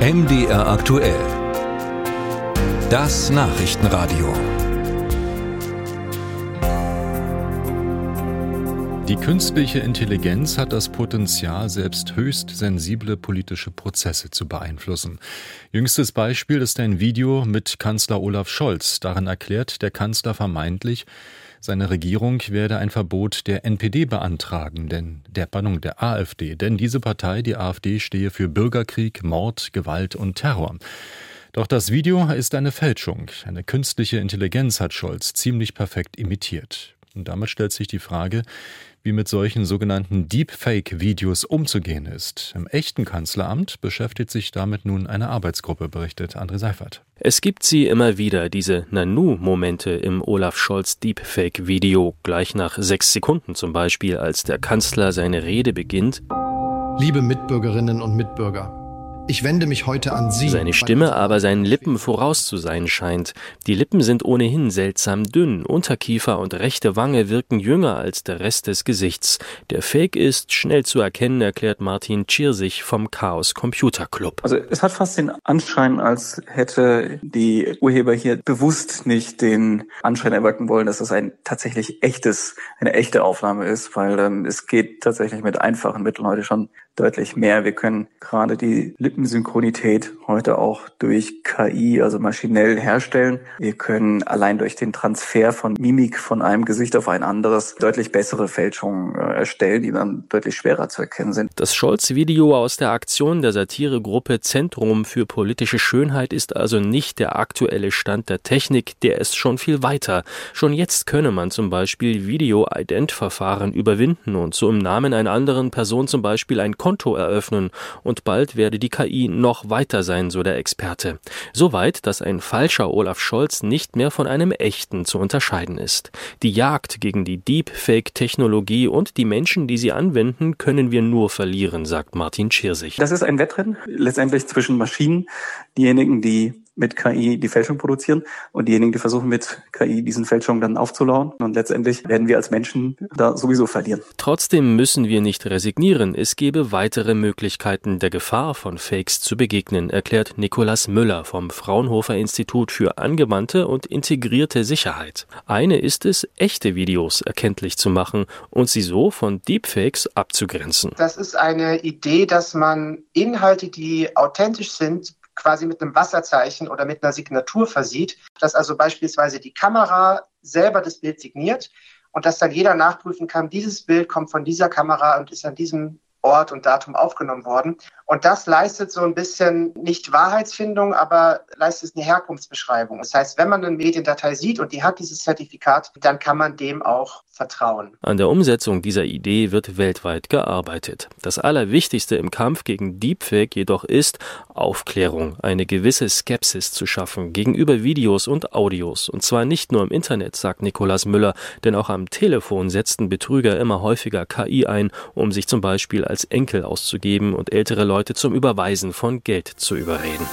MDR aktuell. Das Nachrichtenradio. Die künstliche Intelligenz hat das Potenzial, selbst höchst sensible politische Prozesse zu beeinflussen. Jüngstes Beispiel ist ein Video mit Kanzler Olaf Scholz. Darin erklärt der Kanzler vermeintlich, seine Regierung werde ein Verbot der NPD beantragen, denn der Bannung der AfD, denn diese Partei, die AfD, stehe für Bürgerkrieg, Mord, Gewalt und Terror. Doch das Video ist eine Fälschung. Eine künstliche Intelligenz hat Scholz ziemlich perfekt imitiert. Und damit stellt sich die Frage, wie mit solchen sogenannten Deepfake-Videos umzugehen ist. Im echten Kanzleramt beschäftigt sich damit nun eine Arbeitsgruppe, berichtet André Seifert. Es gibt sie immer wieder, diese Nanu-Momente im Olaf Scholz Deepfake-Video, gleich nach sechs Sekunden zum Beispiel, als der Kanzler seine Rede beginnt. Liebe Mitbürgerinnen und Mitbürger, ich wende mich heute an Sie. Seine Stimme aber seinen Lippen voraus zu sein scheint. Die Lippen sind ohnehin seltsam dünn, Unterkiefer und rechte Wange wirken jünger als der Rest des Gesichts. Der Fake ist schnell zu erkennen, erklärt Martin Tschirsich vom Chaos Computer Club. Also es hat fast den Anschein, als hätte die Urheber hier bewusst nicht den Anschein erwecken wollen, dass das ein tatsächlich echtes, eine echte Aufnahme ist, weil ähm, es geht tatsächlich mit einfachen Mitteln heute schon deutlich mehr. Wir können gerade die Lippensynchronität heute auch durch KI, also maschinell herstellen. Wir können allein durch den Transfer von Mimik von einem Gesicht auf ein anderes deutlich bessere Fälschungen äh, erstellen, die dann deutlich schwerer zu erkennen sind. Das Scholz-Video aus der Aktion der Satiregruppe Zentrum für politische Schönheit ist also nicht der aktuelle Stand der Technik, der ist schon viel weiter. Schon jetzt könne man zum Beispiel Video-Ident-Verfahren überwinden und so im Namen einer anderen Person zum Beispiel ein Konto eröffnen und bald werde die KI noch weiter sein, so der Experte. Soweit, dass ein falscher Olaf Scholz nicht mehr von einem echten zu unterscheiden ist. Die Jagd gegen die Deepfake-Technologie und die Menschen, die sie anwenden, können wir nur verlieren, sagt Martin Schirsich. Das ist ein Wettrennen letztendlich zwischen Maschinen, diejenigen, die mit KI die Fälschung produzieren und diejenigen, die versuchen mit KI diesen Fälschungen dann aufzulauern. Und letztendlich werden wir als Menschen da sowieso verlieren. Trotzdem müssen wir nicht resignieren. Es gebe weitere Möglichkeiten, der Gefahr von Fakes zu begegnen, erklärt Nikolaus Müller vom Fraunhofer Institut für angewandte und integrierte Sicherheit. Eine ist es, echte Videos erkenntlich zu machen und sie so von Deepfakes abzugrenzen. Das ist eine Idee, dass man Inhalte, die authentisch sind, quasi mit einem Wasserzeichen oder mit einer Signatur versieht, dass also beispielsweise die Kamera selber das Bild signiert und dass dann jeder nachprüfen kann, dieses Bild kommt von dieser Kamera und ist an diesem Ort und Datum aufgenommen worden. Und das leistet so ein bisschen nicht Wahrheitsfindung, aber leistet eine Herkunftsbeschreibung. Das heißt, wenn man eine Mediendatei sieht und die hat dieses Zertifikat, dann kann man dem auch vertrauen. An der Umsetzung dieser Idee wird weltweit gearbeitet. Das Allerwichtigste im Kampf gegen Deepfake jedoch ist Aufklärung, eine gewisse Skepsis zu schaffen gegenüber Videos und Audios. Und zwar nicht nur im Internet, sagt Nikolaus Müller, denn auch am Telefon setzten Betrüger immer häufiger KI ein, um sich zum Beispiel als Enkel auszugeben und ältere Leute zum Überweisen von Geld zu überreden.